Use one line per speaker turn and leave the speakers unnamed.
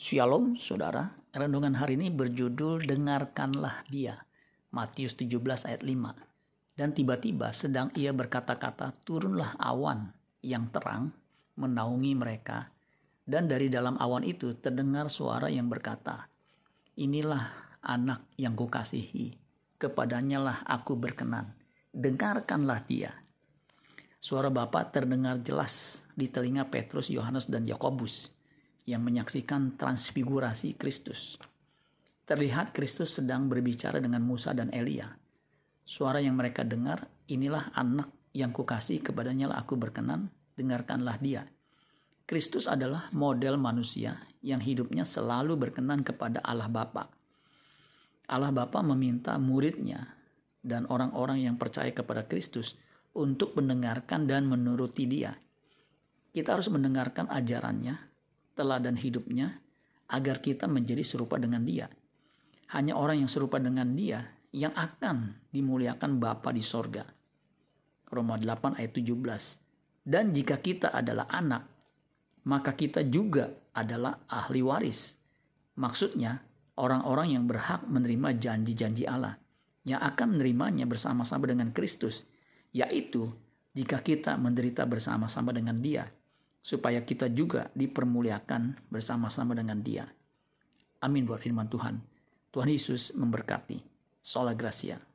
Shalom saudara, renungan hari ini berjudul Dengarkanlah dia, Matius 17 ayat 5. Dan tiba-tiba sedang ia berkata-kata, turunlah awan yang terang menaungi mereka. Dan dari dalam awan itu terdengar suara yang berkata, Inilah anak yang kukasihi, kepadanya lah aku berkenan. Dengarkanlah dia. Suara Bapak terdengar jelas di telinga Petrus, Yohanes, dan Yakobus yang menyaksikan transfigurasi Kristus. Terlihat Kristus sedang berbicara dengan Musa dan Elia. Suara yang mereka dengar, inilah anak yang kukasih kepadanya lah aku berkenan, dengarkanlah dia. Kristus adalah model manusia yang hidupnya selalu berkenan kepada Allah Bapa. Allah Bapa meminta muridnya dan orang-orang yang percaya kepada Kristus untuk mendengarkan dan menuruti dia. Kita harus mendengarkan ajarannya, teladan hidupnya agar kita menjadi serupa dengan dia. Hanya orang yang serupa dengan dia yang akan dimuliakan Bapa di sorga. Roma 8 ayat 17. Dan jika kita adalah anak, maka kita juga adalah ahli waris. Maksudnya, orang-orang yang berhak menerima janji-janji Allah yang akan menerimanya bersama-sama dengan Kristus, yaitu jika kita menderita bersama-sama dengan Dia supaya kita juga dipermuliakan bersama-sama dengan Dia. Amin buat firman Tuhan. Tuhan Yesus memberkati. Sola Gracia.